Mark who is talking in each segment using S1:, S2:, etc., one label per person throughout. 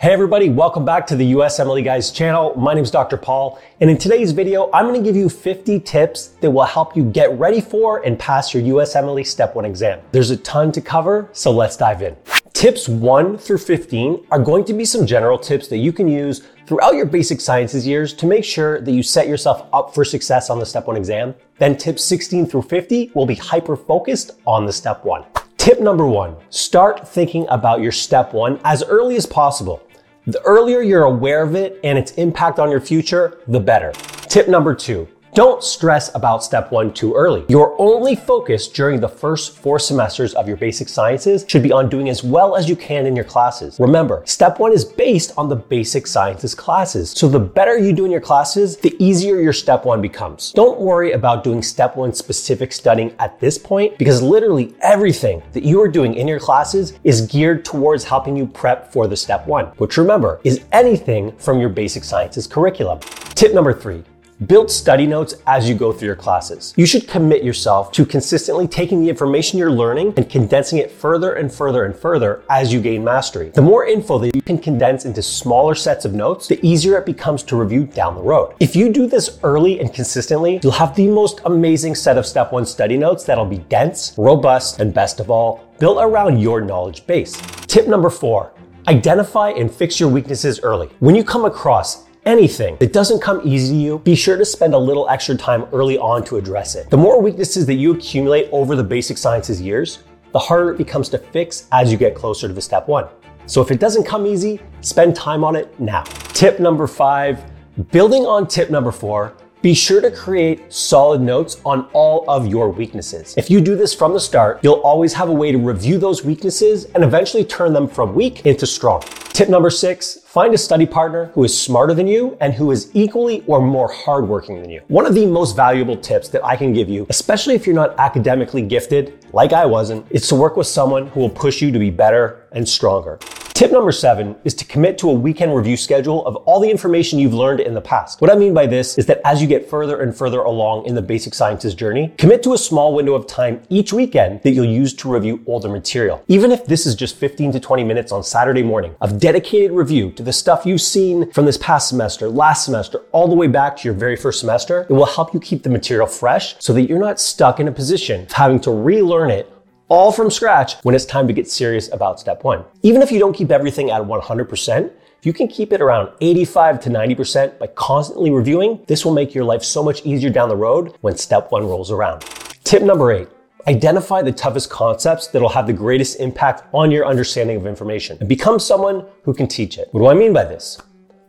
S1: Hey everybody, welcome back to the USMLE Guys channel. My name is Dr. Paul, and in today's video, I'm gonna give you 50 tips that will help you get ready for and pass your USMLE Step 1 exam. There's a ton to cover, so let's dive in. Tips 1 through 15 are going to be some general tips that you can use throughout your basic sciences years to make sure that you set yourself up for success on the Step 1 exam. Then tips 16 through 50 will be hyper focused on the Step 1. Tip number one, start thinking about your step one as early as possible. The earlier you're aware of it and its impact on your future, the better. Tip number two, don't stress about step one too early. Your only focus during the first four semesters of your basic sciences should be on doing as well as you can in your classes. Remember, step one is based on the basic sciences classes. So the better you do in your classes, the easier your step one becomes. Don't worry about doing step one specific studying at this point because literally everything that you are doing in your classes is geared towards helping you prep for the step one, which remember is anything from your basic sciences curriculum. Tip number three, Build study notes as you go through your classes. You should commit yourself to consistently taking the information you're learning and condensing it further and further and further as you gain mastery. The more info that you can condense into smaller sets of notes, the easier it becomes to review down the road. If you do this early and consistently, you'll have the most amazing set of step one study notes that'll be dense, robust, and best of all, built around your knowledge base. Tip number four, Identify and fix your weaknesses early. When you come across anything that doesn't come easy to you, be sure to spend a little extra time early on to address it. The more weaknesses that you accumulate over the basic sciences years, the harder it becomes to fix as you get closer to the step one. So if it doesn't come easy, spend time on it now. Tip number five, building on tip number four, be sure to create solid notes on all of your weaknesses. If you do this from the start, you'll always have a way to review those weaknesses and eventually turn them from weak into strong. Tip number six, find a study partner who is smarter than you and who is equally or more hardworking than you. One of the most valuable tips that I can give you, especially if you're not academically gifted, like I wasn't, is to work with someone who will push you to be better and stronger. Tip number seven is to commit to a weekend review schedule of all the information you've learned in the past. What I mean by this is that as you get further and further along in the basic sciences journey, commit to a small window of time each weekend that you'll use to review older material. Even if this is just 15 to 20 minutes on Saturday morning of dedicated review to the stuff you've seen from this past semester, last semester, all the way back to your very first semester, it will help you keep the material fresh so that you're not stuck in a position of having to relearn it all from scratch when it's time to get serious about step one. Even if you don't keep everything at 100%, if you can keep it around 85 to 90% by constantly reviewing, this will make your life so much easier down the road when step one rolls around. Tip number eight. Identify the toughest concepts that'll have the greatest impact on your understanding of information and become someone who can teach it. What do I mean by this?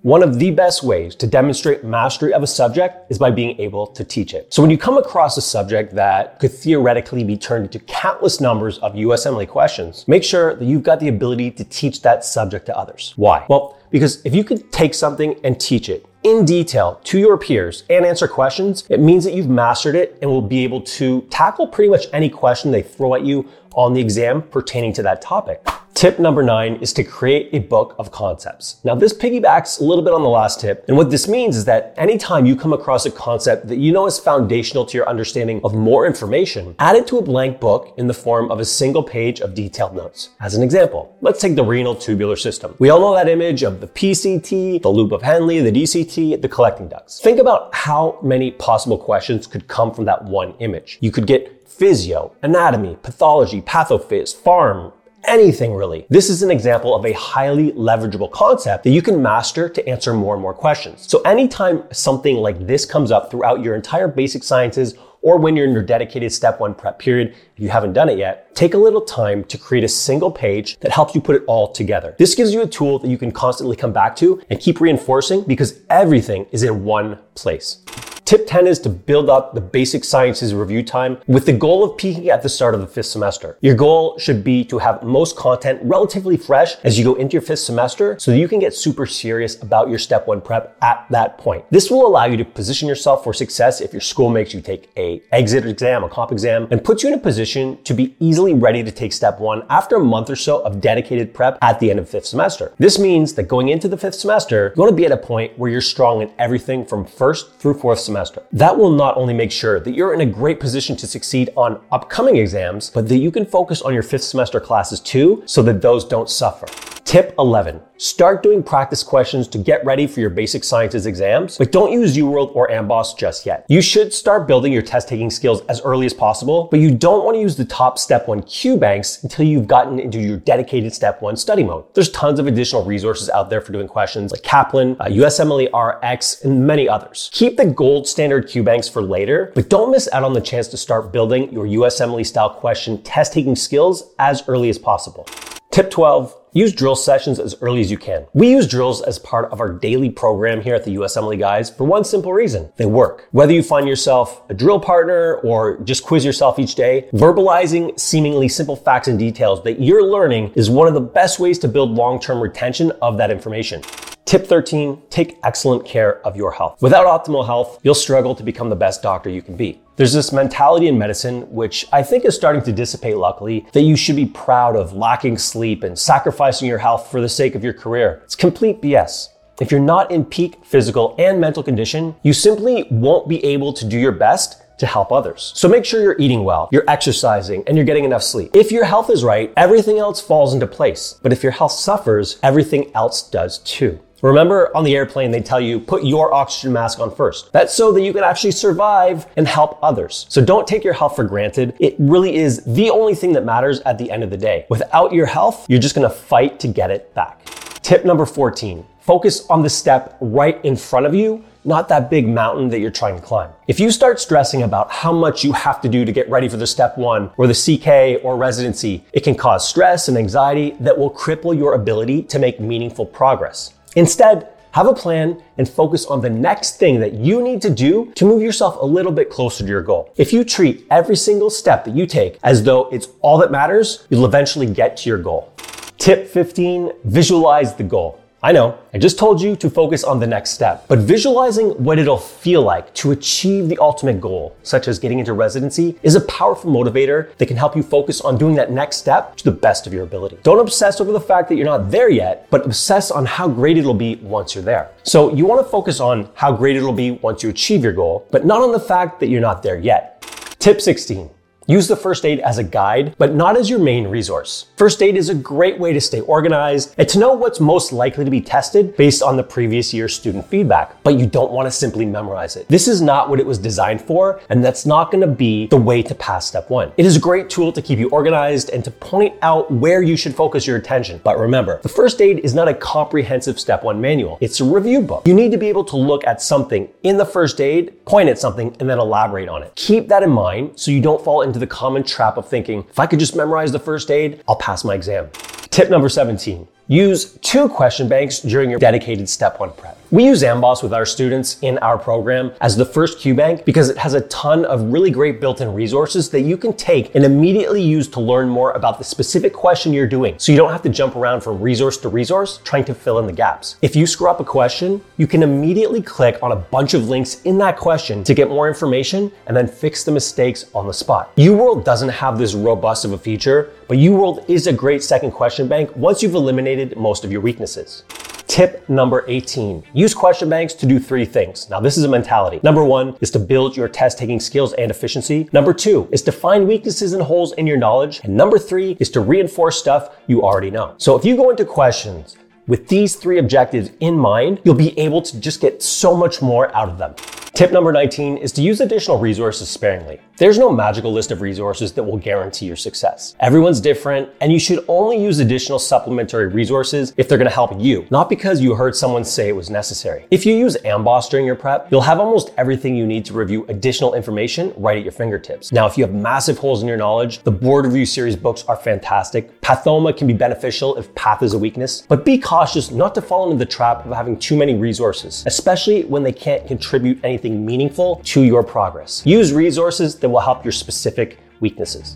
S1: One of the best ways to demonstrate mastery of a subject is by being able to teach it. So when you come across a subject that could theoretically be turned into countless numbers of USMLE questions, make sure that you've got the ability to teach that subject to others. Why? Well, because if you could take something and teach it in detail to your peers and answer questions, it means that you've mastered it and will be able to tackle pretty much any question they throw at you on the exam pertaining to that topic. Tip number nine is to create a book of concepts. Now, this piggybacks a little bit on the last tip. And what this means is that anytime you come across a concept that you know is foundational to your understanding of more information, add it to a blank book in the form of a single page of detailed notes. As an example, let's take the renal tubular system. We all know that image of the PCT, the loop of Henle, the DCT, the collecting ducts. Think about how many possible questions could come from that one image. You could get physio, anatomy, pathology, pathophys, pharm, anything really. This is an example of a highly leverageable concept that you can master to answer more and more questions. So anytime something like this comes up throughout your entire basic sciences or when you're in your dedicated step one prep period, if you haven't done it yet, take a little time to create a single page that helps you put it all together. This gives you a tool that you can constantly come back to and keep reinforcing because everything is in one place. Tip 10 is to build up the basic sciences review time with the goal of peaking at the start of the fifth semester. Your goal should be to have most content relatively fresh as you go into your fifth semester so that you can get super serious about your step one prep at that point. This will allow you to position yourself for success if your school makes you take a exit exam, a comp exam, and puts you in a position to be easily ready to take step one after a month or so of dedicated prep at the end of fifth semester. This means that going into the fifth semester, you want to be at a point where you're strong in everything from first through fourth semester semester. That will not only make sure that you're in a great position to succeed on upcoming exams, but that you can focus on your fifth semester classes too so that those don't suffer. Tip 11. Start doing practice questions to get ready for your basic sciences exams, but don't use UWorld or Amboss just yet. You should start building your test taking skills as early as possible, but you don't want to use the top Step 1 Q banks until you've gotten into your dedicated Step 1 study mode. There's tons of additional resources out there for doing questions like Kaplan, uh, USMLE RX, and many others. Keep the gold standard Q banks for later, but don't miss out on the chance to start building your USMLE style question test taking skills as early as possible. Tip 12 Use drill sessions as early as you can. We use drills as part of our daily program here at the USMLE Guys for one simple reason. They work. Whether you find yourself a drill partner or just quiz yourself each day, verbalizing seemingly simple facts and details that you're learning is one of the best ways to build long-term retention of that information. Tip 13, take excellent care of your health. Without optimal health, you'll struggle to become the best doctor you can be. There's this mentality in medicine, which I think is starting to dissipate luckily, that you should be proud of lacking sleep and sacrificing your health for the sake of your career. It's complete BS. If you're not in peak physical and mental condition, you simply won't be able to do your best to help others. So make sure you're eating well, you're exercising, and you're getting enough sleep. If your health is right, everything else falls into place. But if your health suffers, everything else does too. Remember on the airplane, they tell you put your oxygen mask on first. That's so that you can actually survive and help others. So don't take your health for granted. It really is the only thing that matters at the end of the day. Without your health, you're just gonna fight to get it back. Tip number 14 focus on the step right in front of you not that big mountain that you're trying to climb. If you start stressing about how much you have to do to get ready for the step one or the CK or residency, it can cause stress and anxiety that will cripple your ability to make meaningful progress. Instead, have a plan and focus on the next thing that you need to do to move yourself a little bit closer to your goal. If you treat every single step that you take as though it's all that matters, you'll eventually get to your goal. Tip 15, visualize the goal. I know, I just told you to focus on the next step, but visualizing what it'll feel like to achieve the ultimate goal, such as getting into residency, is a powerful motivator that can help you focus on doing that next step to the best of your ability. Don't obsess over the fact that you're not there yet, but obsess on how great it'll be once you're there. So you want to focus on how great it'll be once you achieve your goal, but not on the fact that you're not there yet. Tip 16. Use the first aid as a guide, but not as your main resource. First aid is a great way to stay organized and to know what's most likely to be tested based on the previous year's student feedback, but you don't want to simply memorize it. This is not what it was designed for, and that's not going to be the way to pass step one. It is a great tool to keep you organized and to point out where you should focus your attention. But remember, the first aid is not a comprehensive step one manual. It's a review book. You need to be able to look at something in the first aid, point at something, and then elaborate on it. Keep that in mind so you don't fall into into the common trap of thinking, if I could just memorize the first aid, I'll pass my exam. Tip number 17. Use two question banks during your dedicated step one prep. We use Amboss with our students in our program as the first Q bank because it has a ton of really great built-in resources that you can take and immediately use to learn more about the specific question you're doing. So you don't have to jump around from resource to resource trying to fill in the gaps. If you screw up a question, you can immediately click on a bunch of links in that question to get more information and then fix the mistakes on the spot. UWorld doesn't have this robust of a feature, but UWorld is a great second question bank once you've eliminated most of your weaknesses. Tip number 18. Use question banks to do three things. Now, this is a mentality. Number one is to build your test taking skills and efficiency. Number two is to find weaknesses and holes in your knowledge. And number three is to reinforce stuff you already know. So if you go into questions with these three objectives in mind, you'll be able to just get so much more out of them. Tip number 19 is to use additional resources sparingly. There's no magical list of resources that will guarantee your success. Everyone's different, and you should only use additional supplementary resources if they're gonna help you, not because you heard someone say it was necessary. If you use Amboss during your prep, you'll have almost everything you need to review additional information right at your fingertips. Now, if you have massive holes in your knowledge, the board review series books are fantastic. Pathoma can be beneficial if path is a weakness, but be cautious not to fall into the trap of having too many resources, especially when they can't contribute anything meaningful to your progress. Use resources that will help your specific weaknesses.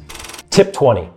S1: Tip 20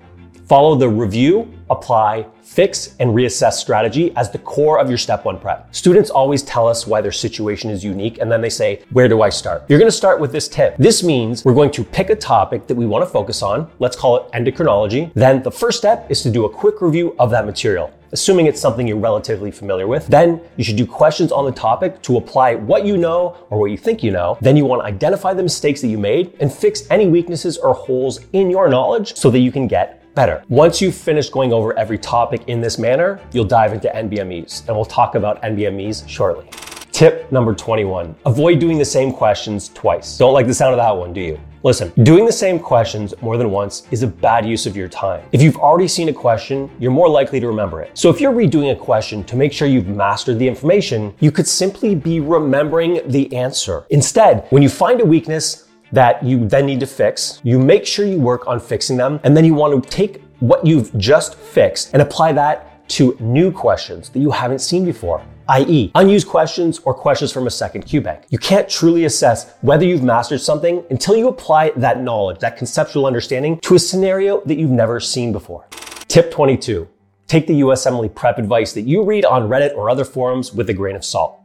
S1: follow the review, apply, fix, and reassess strategy as the core of your step one prep. Students always tell us why their situation is unique and then they say, Where do I start? You're gonna start with this tip. This means we're going to pick a topic that we wanna focus on. Let's call it endocrinology. Then the first step is to do a quick review of that material assuming it's something you're relatively familiar with. Then you should do questions on the topic to apply what you know or what you think you know. Then you want to identify the mistakes that you made and fix any weaknesses or holes in your knowledge so that you can get better. Once you've finished going over every topic in this manner, you'll dive into NBMEs, and we'll talk about NBMEs shortly. Tip number 21 avoid doing the same questions twice. Don't like the sound of that one, do you? Listen, doing the same questions more than once is a bad use of your time. If you've already seen a question, you're more likely to remember it. So if you're redoing a question to make sure you've mastered the information, you could simply be remembering the answer. Instead, when you find a weakness, that you then need to fix. You make sure you work on fixing them, and then you want to take what you've just fixed and apply that to new questions that you haven't seen before i.e., unused questions or questions from a second QBank. You can't truly assess whether you've mastered something until you apply that knowledge, that conceptual understanding, to a scenario that you've never seen before. Tip 22 Take the USMLE prep advice that you read on Reddit or other forums with a grain of salt.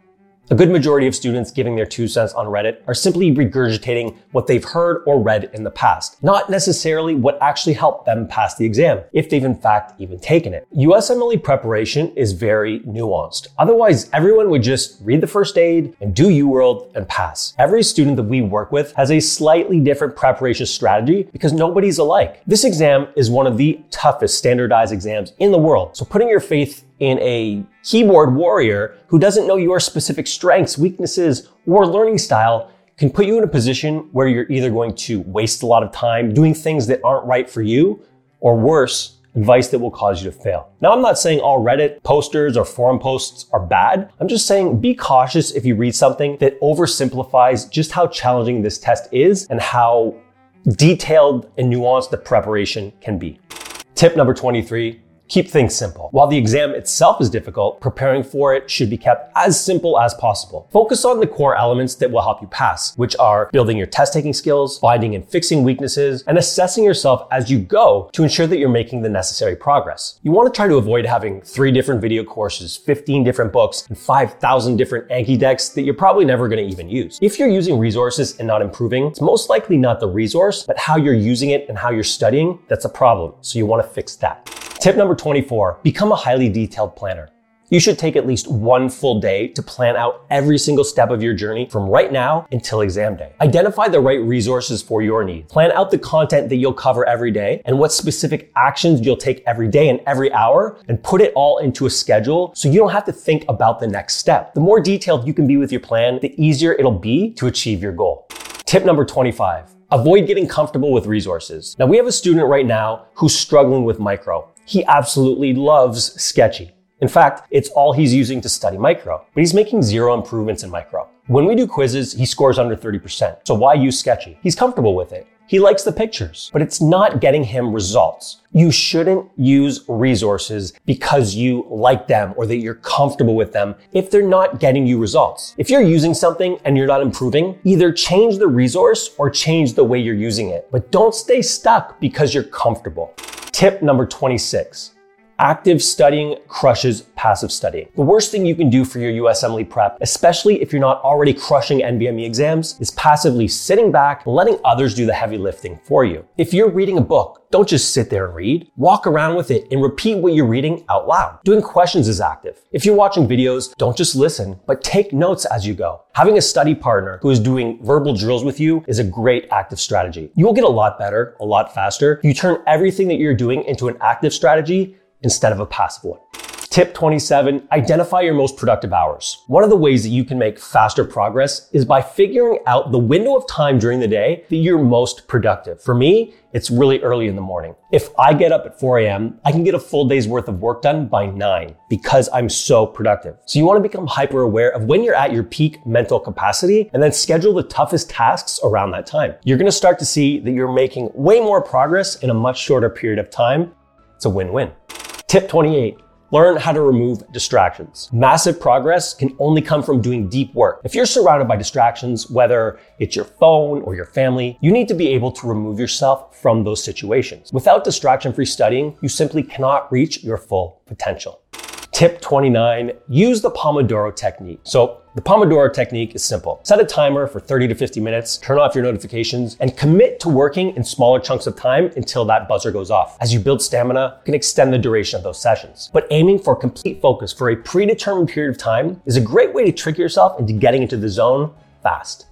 S1: A good majority of students giving their two cents on Reddit are simply regurgitating what they've heard or read in the past, not necessarily what actually helped them pass the exam, if they've in fact even taken it. USMLE preparation is very nuanced. Otherwise, everyone would just read the first aid and do UWorld and pass. Every student that we work with has a slightly different preparation strategy because nobody's alike. This exam is one of the toughest standardized exams in the world, so putting your faith in a keyboard warrior who doesn't know your specific strengths, weaknesses, or learning style can put you in a position where you're either going to waste a lot of time doing things that aren't right for you, or worse, advice that will cause you to fail. Now, I'm not saying all Reddit posters or forum posts are bad. I'm just saying be cautious if you read something that oversimplifies just how challenging this test is and how detailed and nuanced the preparation can be. Tip number 23 Keep things simple. While the exam itself is difficult, preparing for it should be kept as simple as possible. Focus on the core elements that will help you pass, which are building your test taking skills, finding and fixing weaknesses, and assessing yourself as you go to ensure that you're making the necessary progress. You want to try to avoid having three different video courses, 15 different books, and 5,000 different Anki decks that you're probably never going to even use. If you're using resources and not improving, it's most likely not the resource, but how you're using it and how you're studying that's a problem. So you want to fix that. Tip number 24, become a highly detailed planner. You should take at least one full day to plan out every single step of your journey from right now until exam day. Identify the right resources for your needs. Plan out the content that you'll cover every day and what specific actions you'll take every day and every hour and put it all into a schedule so you don't have to think about the next step. The more detailed you can be with your plan, the easier it'll be to achieve your goal. Tip number 25. Avoid getting comfortable with resources. Now we have a student right now who's struggling with micro. He absolutely loves Sketchy. In fact, it's all he's using to study micro, but he's making zero improvements in micro. When we do quizzes, he scores under 30%. So why use Sketchy? He's comfortable with it. He likes the pictures, but it's not getting him results. You shouldn't use resources because you like them or that you're comfortable with them if they're not getting you results. If you're using something and you're not improving, either change the resource or change the way you're using it. But don't stay stuck because you're comfortable. Tip number 26. Active studying crushes passive studying. The worst thing you can do for your USMLE prep, especially if you're not already crushing NBME exams, is passively sitting back letting others do the heavy lifting for you. If you're reading a book, don't just sit there and read. Walk around with it and repeat what you're reading out loud. Doing questions is active. If you're watching videos, don't just listen, but take notes as you go. Having a study partner who is doing verbal drills with you is a great active strategy. You will get a lot better, a lot faster. You turn everything that you're doing into an active strategy instead of a passive one. Tip 27, identify your most productive hours. One of the ways that you can make faster progress is by figuring out the window of time during the day that you're most productive. For me, it's really early in the morning. If I get up at 4 a.m., I can get a full day's worth of work done by 9 because I'm so productive. So you want to become hyper aware of when you're at your peak mental capacity and then schedule the toughest tasks around that time. You're going to start to see that you're making way more progress in a much shorter period of time. It's a win-win. Tip 28. Learn how to remove distractions. Massive progress can only come from doing deep work. If you're surrounded by distractions, whether it's your phone or your family, you need to be able to remove yourself from those situations. Without distraction free studying, you simply cannot reach your full potential. Tip 29, use the Pomodoro technique. So the Pomodoro technique is simple. Set a timer for 30 to 50 minutes, turn off your notifications, and commit to working in smaller chunks of time until that buzzer goes off. As you build stamina, you can extend the duration of those sessions. But aiming for complete focus for a predetermined period of time is a great way to trick yourself into getting into the zone fast.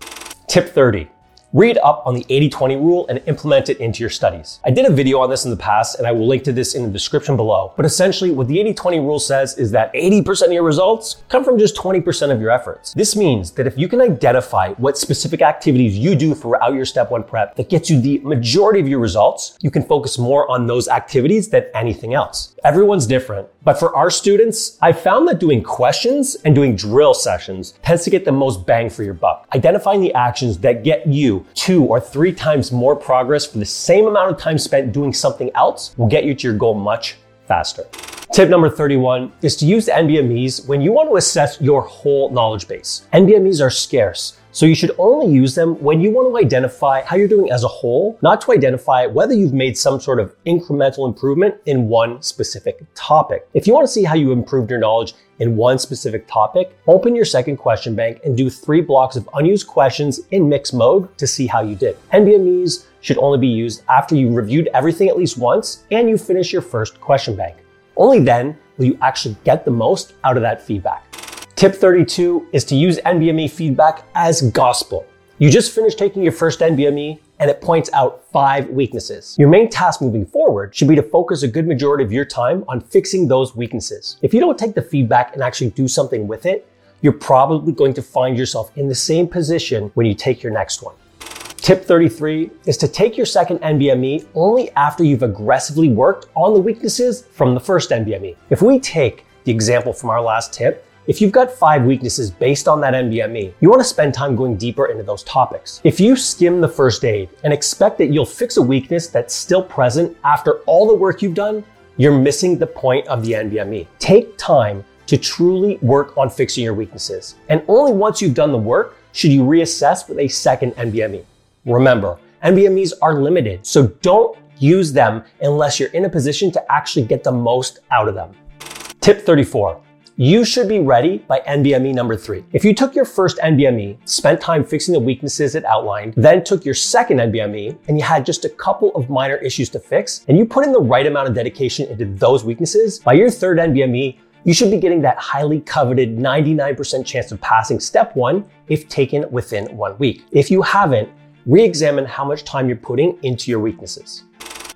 S1: Tip 30 Read up on the 80-20 rule and implement it into your studies. I did a video on this in the past and I will link to this in the description below. But essentially what the 80-20 rule says is that 80% of your results come from just 20% of your efforts. This means that if you can identify what specific activities you do throughout your step one prep that gets you the majority of your results, you can focus more on those activities than anything else. Everyone's different, but for our students, I found that doing questions and doing drill sessions tends to get the most bang for your buck. Identifying the actions that get you two or three times more progress for the same amount of time spent doing something else will get you to your goal much faster. Tip number 31 is to use NBMEs when you want to assess your whole knowledge base. NBMEs are scarce, so you should only use them when you want to identify how you're doing as a whole, not to identify whether you've made some sort of incremental improvement in one specific topic. If you want to see how you improved your knowledge in one specific topic, open your second question bank and do three blocks of unused questions in mixed mode to see how you did. NBMEs should only be used after you reviewed everything at least once and you finish your first question bank. Only then will you actually get the most out of that feedback. Tip 32 is to use NBME feedback as gospel. You just finished taking your first NBME and it points out five weaknesses. Your main task moving forward should be to focus a good majority of your time on fixing those weaknesses. If you don't take the feedback and actually do something with it, you're probably going to find yourself in the same position when you take your next one. Tip 33 is to take your second NBME only after you've aggressively worked on the weaknesses from the first NBME. If we take the example from our last tip, if you've got five weaknesses based on that NBME, you want to spend time going deeper into those topics. If you skim the first aid and expect that you'll fix a weakness that's still present after all the work you've done, you're missing the point of the NBME. Take time to truly work on fixing your weaknesses. And only once you've done the work should you reassess with a second NBME. Remember, NBMEs are limited, so don't use them unless you're in a position to actually get the most out of them. Tip 34 you should be ready by NBME number three. If you took your first NBME, spent time fixing the weaknesses it outlined, then took your second NBME and you had just a couple of minor issues to fix, and you put in the right amount of dedication into those weaknesses, by your third NBME, you should be getting that highly coveted 99% chance of passing step one if taken within one week. If you haven't, re-examine how much time you're putting into your weaknesses.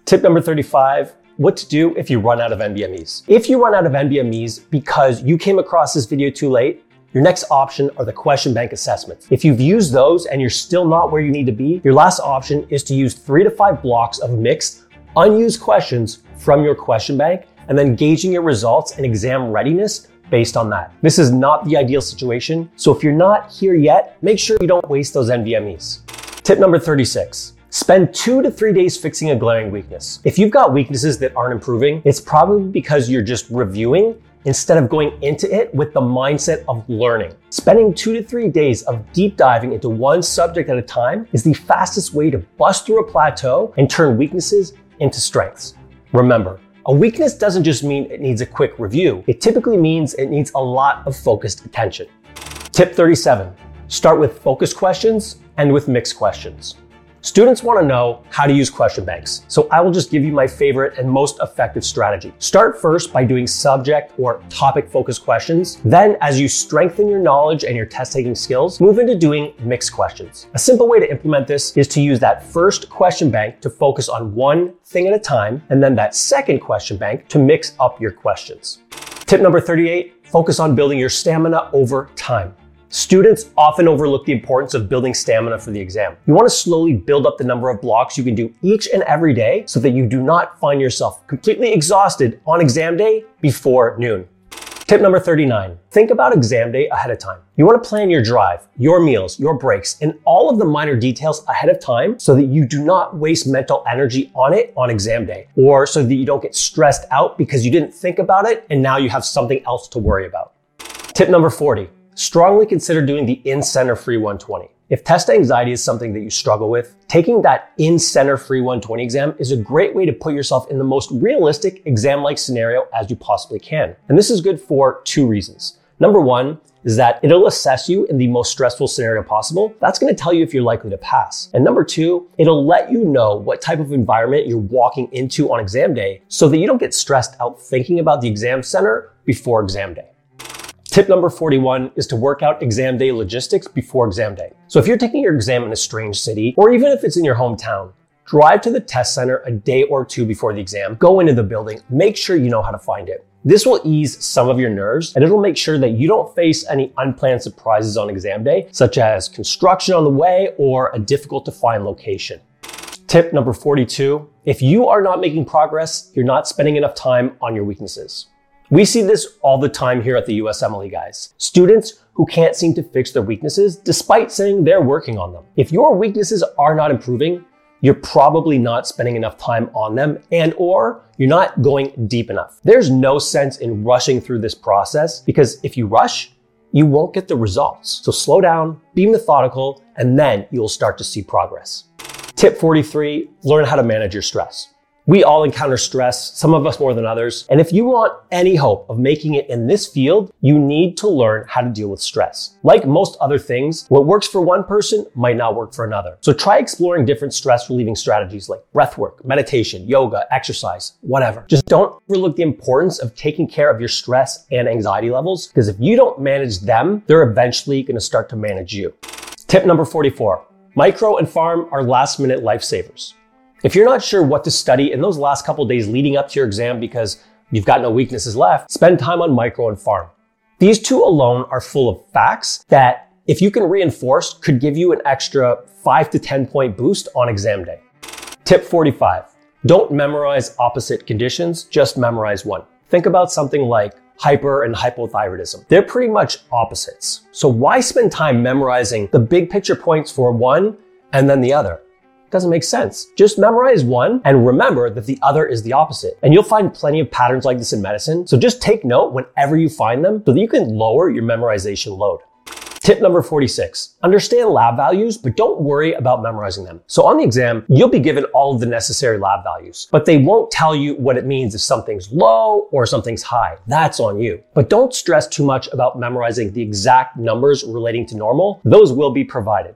S1: Tip number 35, what to do if you run out of NBMEs. If you run out of NBMEs because you came across this video too late, your next option are the question bank assessments. If you've used those and you're still not where you need to be, your last option is to use three to five blocks of mixed, unused questions from your question bank and then gauging your results and exam readiness based on that. This is not the ideal situation, so if you're not here yet, make sure you don't waste those NBMEs. Tip number 36. Spend two to three days fixing a glaring weakness. If you've got weaknesses that aren't improving, it's probably because you're just reviewing instead of going into it with the mindset of learning. Spending two to three days of deep diving into one subject at a time is the fastest way to bust through a plateau and turn weaknesses into strengths. Remember, a weakness doesn't just mean it needs a quick review. It typically means it needs a lot of focused attention. Tip 37. Start with focus questions and with mixed questions. Students want to know how to use question banks, so I will just give you my favorite and most effective strategy. Start first by doing subject or topic focused questions. Then, as you strengthen your knowledge and your test taking skills, move into doing mixed questions. A simple way to implement this is to use that first question bank to focus on one thing at a time, and then that second question bank to mix up your questions. Tip number 38 focus on building your stamina over time. Students often overlook the importance of building stamina for the exam. You want to slowly build up the number of blocks you can do each and every day so that you do not find yourself completely exhausted on exam day before noon. Tip number 39. Think about exam day ahead of time. You want to plan your drive, your meals, your breaks, and all of the minor details ahead of time so that you do not waste mental energy on it on exam day, or so that you don't get stressed out because you didn't think about it and now you have something else to worry about. Tip number 40 strongly consider doing the in-center free 120. If test anxiety is something that you struggle with, taking that in-center free 120 exam is a great way to put yourself in the most realistic exam-like scenario as you possibly can. And this is good for two reasons. Number one is that it'll assess you in the most stressful scenario possible. That's going to tell you if you're likely to pass. And number two, it'll let you know what type of environment you're walking into on exam day so that you don't get stressed out thinking about the exam center before exam day. Tip number 41 is to work out exam day logistics before exam day. So if you're taking your exam in a strange city, or even if it's in your hometown, drive to the test center a day or two before the exam, go into the building, make sure you know how to find it. This will ease some of your nerves and it'll make sure that you don't face any unplanned surprises on exam day, such as construction on the way or a difficult to find location. Tip number 42 if you are not making progress, you're not spending enough time on your weaknesses. We see this all the time here at the USMLE guys. Students who can't seem to fix their weaknesses despite saying they're working on them. If your weaknesses are not improving, you're probably not spending enough time on them and or you're not going deep enough. There's no sense in rushing through this process because if you rush, you won't get the results. So slow down, be methodical, and then you'll start to see progress. Tip 43, learn how to manage your stress. We all encounter stress, some of us more than others. And if you want any hope of making it in this field, you need to learn how to deal with stress. Like most other things, what works for one person might not work for another. So try exploring different stress relieving strategies like breath work, meditation, yoga, exercise, whatever. Just don't overlook the importance of taking care of your stress and anxiety levels because if you don't manage them, they're eventually going to start to manage you. Tip number 44. Micro and pharm are last minute lifesavers. If you're not sure what to study in those last couple days leading up to your exam because you've got no weaknesses left, spend time on micro and pharm. These two alone are full of facts that, if you can reinforce, could give you an extra 5 to 10 point boost on exam day. Tip 45. Don't memorize opposite conditions, just memorize one. Think about something like hyper and hypothyroidism. They're pretty much opposites. So why spend time memorizing the big picture points for one and then the other? Doesn't make sense. Just memorize one and remember that the other is the opposite. And you'll find plenty of patterns like this in medicine. So just take note whenever you find them so that you can lower your memorization load. Tip number 46. Understand lab values, but don't worry about memorizing them. So on the exam, you'll be given all of the necessary lab values, but they won't tell you what it means if something's low or something's high. That's on you. But don't stress too much about memorizing the exact numbers relating to normal. Those will be provided.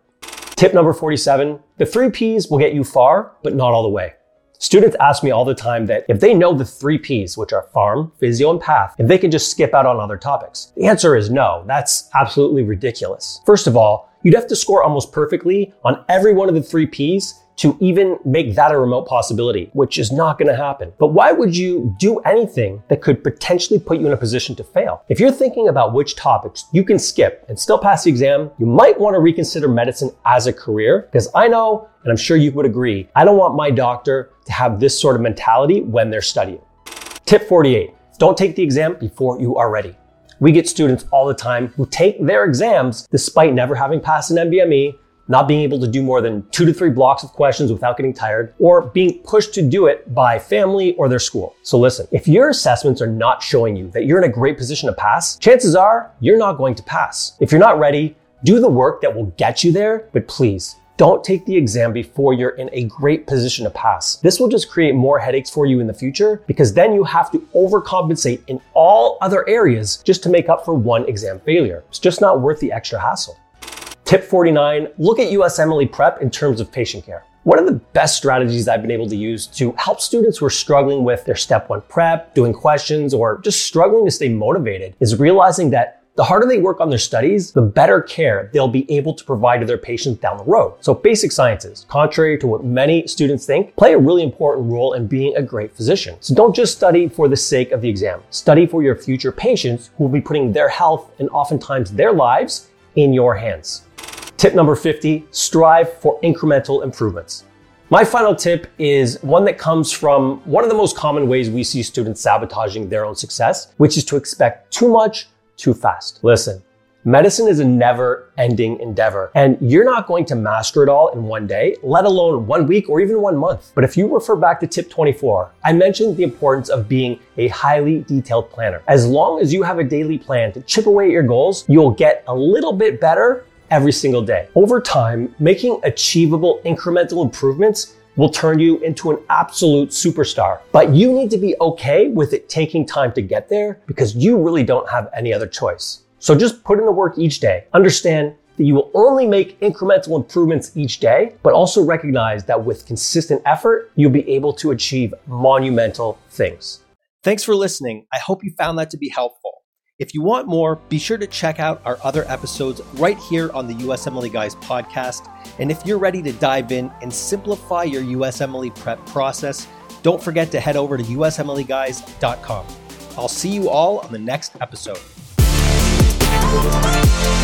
S1: Tip number 47, the three Ps will get you far, but not all the way. Students ask me all the time that if they know the three Ps, which are pharm, physio, and path, if they can just skip out on other topics. The answer is no. That's absolutely ridiculous. First of all, you'd have to score almost perfectly on every one of the three Ps to even make that a remote possibility, which is not going to happen. But why would you do anything that could potentially put you in a position to fail? If you're thinking about which topics you can skip and still pass the exam, you might want to reconsider medicine as a career because I know, and I'm sure you would agree, I don't want my doctor to have this sort of mentality when they're studying. Tip 48. Don't take the exam before you are ready. We get students all the time who take their exams despite never having passed an NBME not being able to do more than two to three blocks of questions without getting tired, or being pushed to do it by family or their school. So listen, if your assessments are not showing you that you're in a great position to pass, chances are you're not going to pass. If you're not ready, do the work that will get you there, but please don't take the exam before you're in a great position to pass. This will just create more headaches for you in the future because then you have to overcompensate in all other areas just to make up for one exam failure. It's just not worth the extra hassle. Tip 49, look at USMLE prep in terms of patient care. One of the best strategies I've been able to use to help students who are struggling with their step one prep, doing questions, or just struggling to stay motivated is realizing that the harder they work on their studies, the better care they'll be able to provide to their patients down the road. So basic sciences, contrary to what many students think, play a really important role in being a great physician. So don't just study for the sake of the exam. Study for your future patients who will be putting their health and oftentimes their lives in your hands. Tip number 50, strive for incremental improvements. My final tip is one that comes from one of the most common ways we see students sabotaging their own success, which is to expect too much too fast. Listen, medicine is a never ending endeavor and you're not going to master it all in one day, let alone one week or even one month. But if you refer back to tip 24, I mentioned the importance of being a highly detailed planner. As long as you have a daily plan to chip away at your goals, you'll get a little bit better every single day. Over time, making achievable incremental improvements will turn you into an absolute superstar. But you need to be okay with it taking time to get there because you really don't have any other choice. So just put in the work each day. Understand that you will only make incremental improvements each day, but also recognize that with consistent effort, you'll be able to achieve monumental things. Thanks for listening. I hope you found that to be helpful. If you want more, be sure to check out our other episodes right here on the USMLE Guys podcast. And if you're ready to dive in and simplify your USMLE prep process, don't forget to head over to usmleguys.com. I'll see you all on the next episode. Thank you.